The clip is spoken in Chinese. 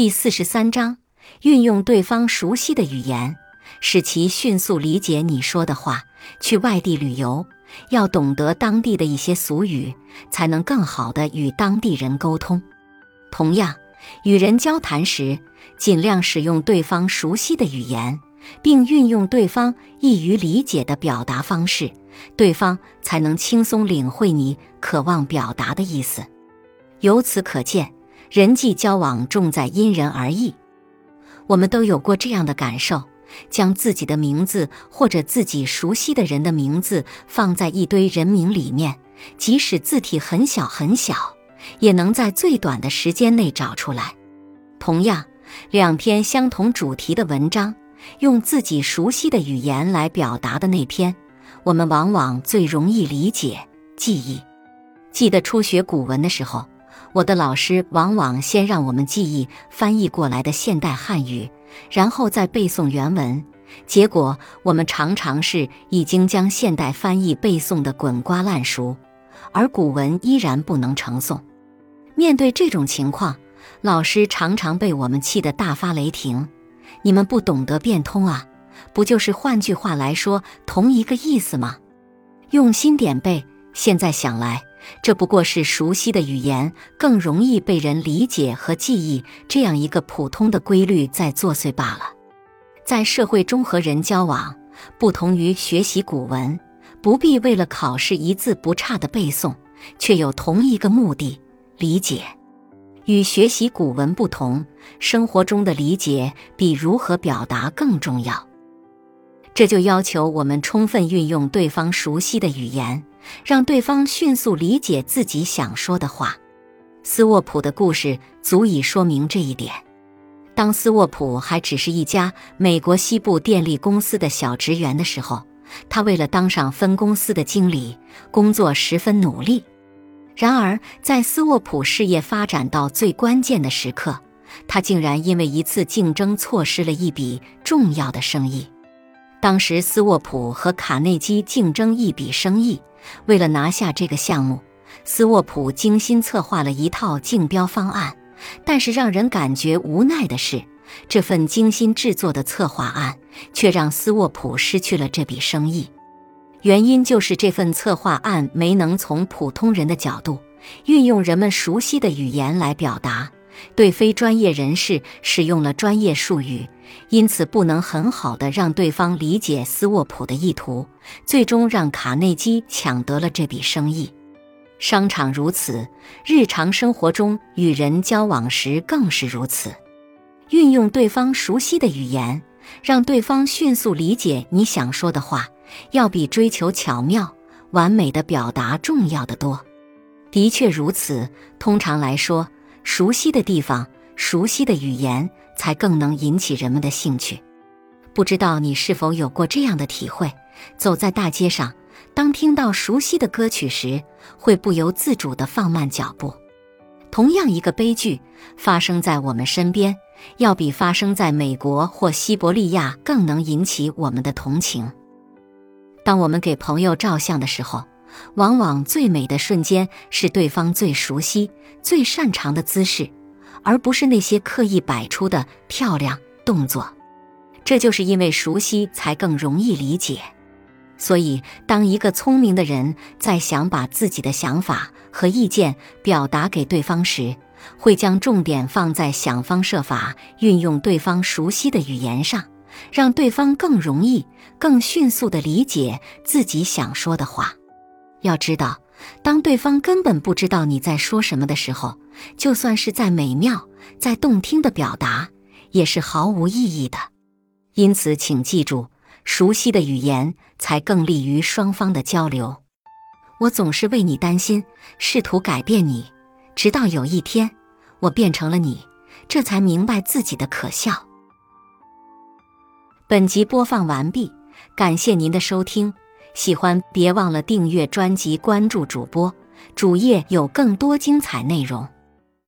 第四十三章，运用对方熟悉的语言，使其迅速理解你说的话。去外地旅游，要懂得当地的一些俗语，才能更好的与当地人沟通。同样，与人交谈时，尽量使用对方熟悉的语言，并运用对方易于理解的表达方式，对方才能轻松领会你渴望表达的意思。由此可见。人际交往重在因人而异，我们都有过这样的感受：将自己的名字或者自己熟悉的人的名字放在一堆人名里面，即使字体很小很小，也能在最短的时间内找出来。同样，两篇相同主题的文章，用自己熟悉的语言来表达的那篇，我们往往最容易理解、记忆。记得初学古文的时候。我的老师往往先让我们记忆翻译过来的现代汉语，然后再背诵原文。结果我们常常是已经将现代翻译背诵的滚瓜烂熟，而古文依然不能成诵。面对这种情况，老师常常被我们气得大发雷霆：“你们不懂得变通啊？不就是换句话来说同一个意思吗？用心点背。”现在想来。这不过是熟悉的语言更容易被人理解和记忆这样一个普通的规律在作祟罢了。在社会中和人交往，不同于学习古文，不必为了考试一字不差的背诵，却有同一个目的——理解。与学习古文不同，生活中的理解比如何表达更重要。这就要求我们充分运用对方熟悉的语言。让对方迅速理解自己想说的话。斯沃普的故事足以说明这一点。当斯沃普还只是一家美国西部电力公司的小职员的时候，他为了当上分公司的经理，工作十分努力。然而，在斯沃普事业发展到最关键的时刻，他竟然因为一次竞争错失了一笔重要的生意。当时，斯沃普和卡内基竞争一笔生意。为了拿下这个项目，斯沃普精心策划了一套竞标方案。但是让人感觉无奈的是，这份精心制作的策划案却让斯沃普失去了这笔生意。原因就是这份策划案没能从普通人的角度，运用人们熟悉的语言来表达，对非专业人士使用了专业术语。因此，不能很好的让对方理解斯沃普的意图，最终让卡内基抢得了这笔生意。商场如此，日常生活中与人交往时更是如此。运用对方熟悉的语言，让对方迅速理解你想说的话，要比追求巧妙、完美的表达重要的多。的确如此。通常来说，熟悉的地方，熟悉的语言。才更能引起人们的兴趣。不知道你是否有过这样的体会：走在大街上，当听到熟悉的歌曲时，会不由自主地放慢脚步。同样一个悲剧发生在我们身边，要比发生在美国或西伯利亚更能引起我们的同情。当我们给朋友照相的时候，往往最美的瞬间是对方最熟悉、最擅长的姿势。而不是那些刻意摆出的漂亮动作，这就是因为熟悉才更容易理解。所以，当一个聪明的人在想把自己的想法和意见表达给对方时，会将重点放在想方设法运用对方熟悉的语言上，让对方更容易、更迅速地理解自己想说的话。要知道。当对方根本不知道你在说什么的时候，就算是再美妙、再动听的表达，也是毫无意义的。因此，请记住，熟悉的语言才更利于双方的交流。我总是为你担心，试图改变你，直到有一天，我变成了你，这才明白自己的可笑。本集播放完毕，感谢您的收听。喜欢别忘了订阅专辑，关注主播，主页有更多精彩内容。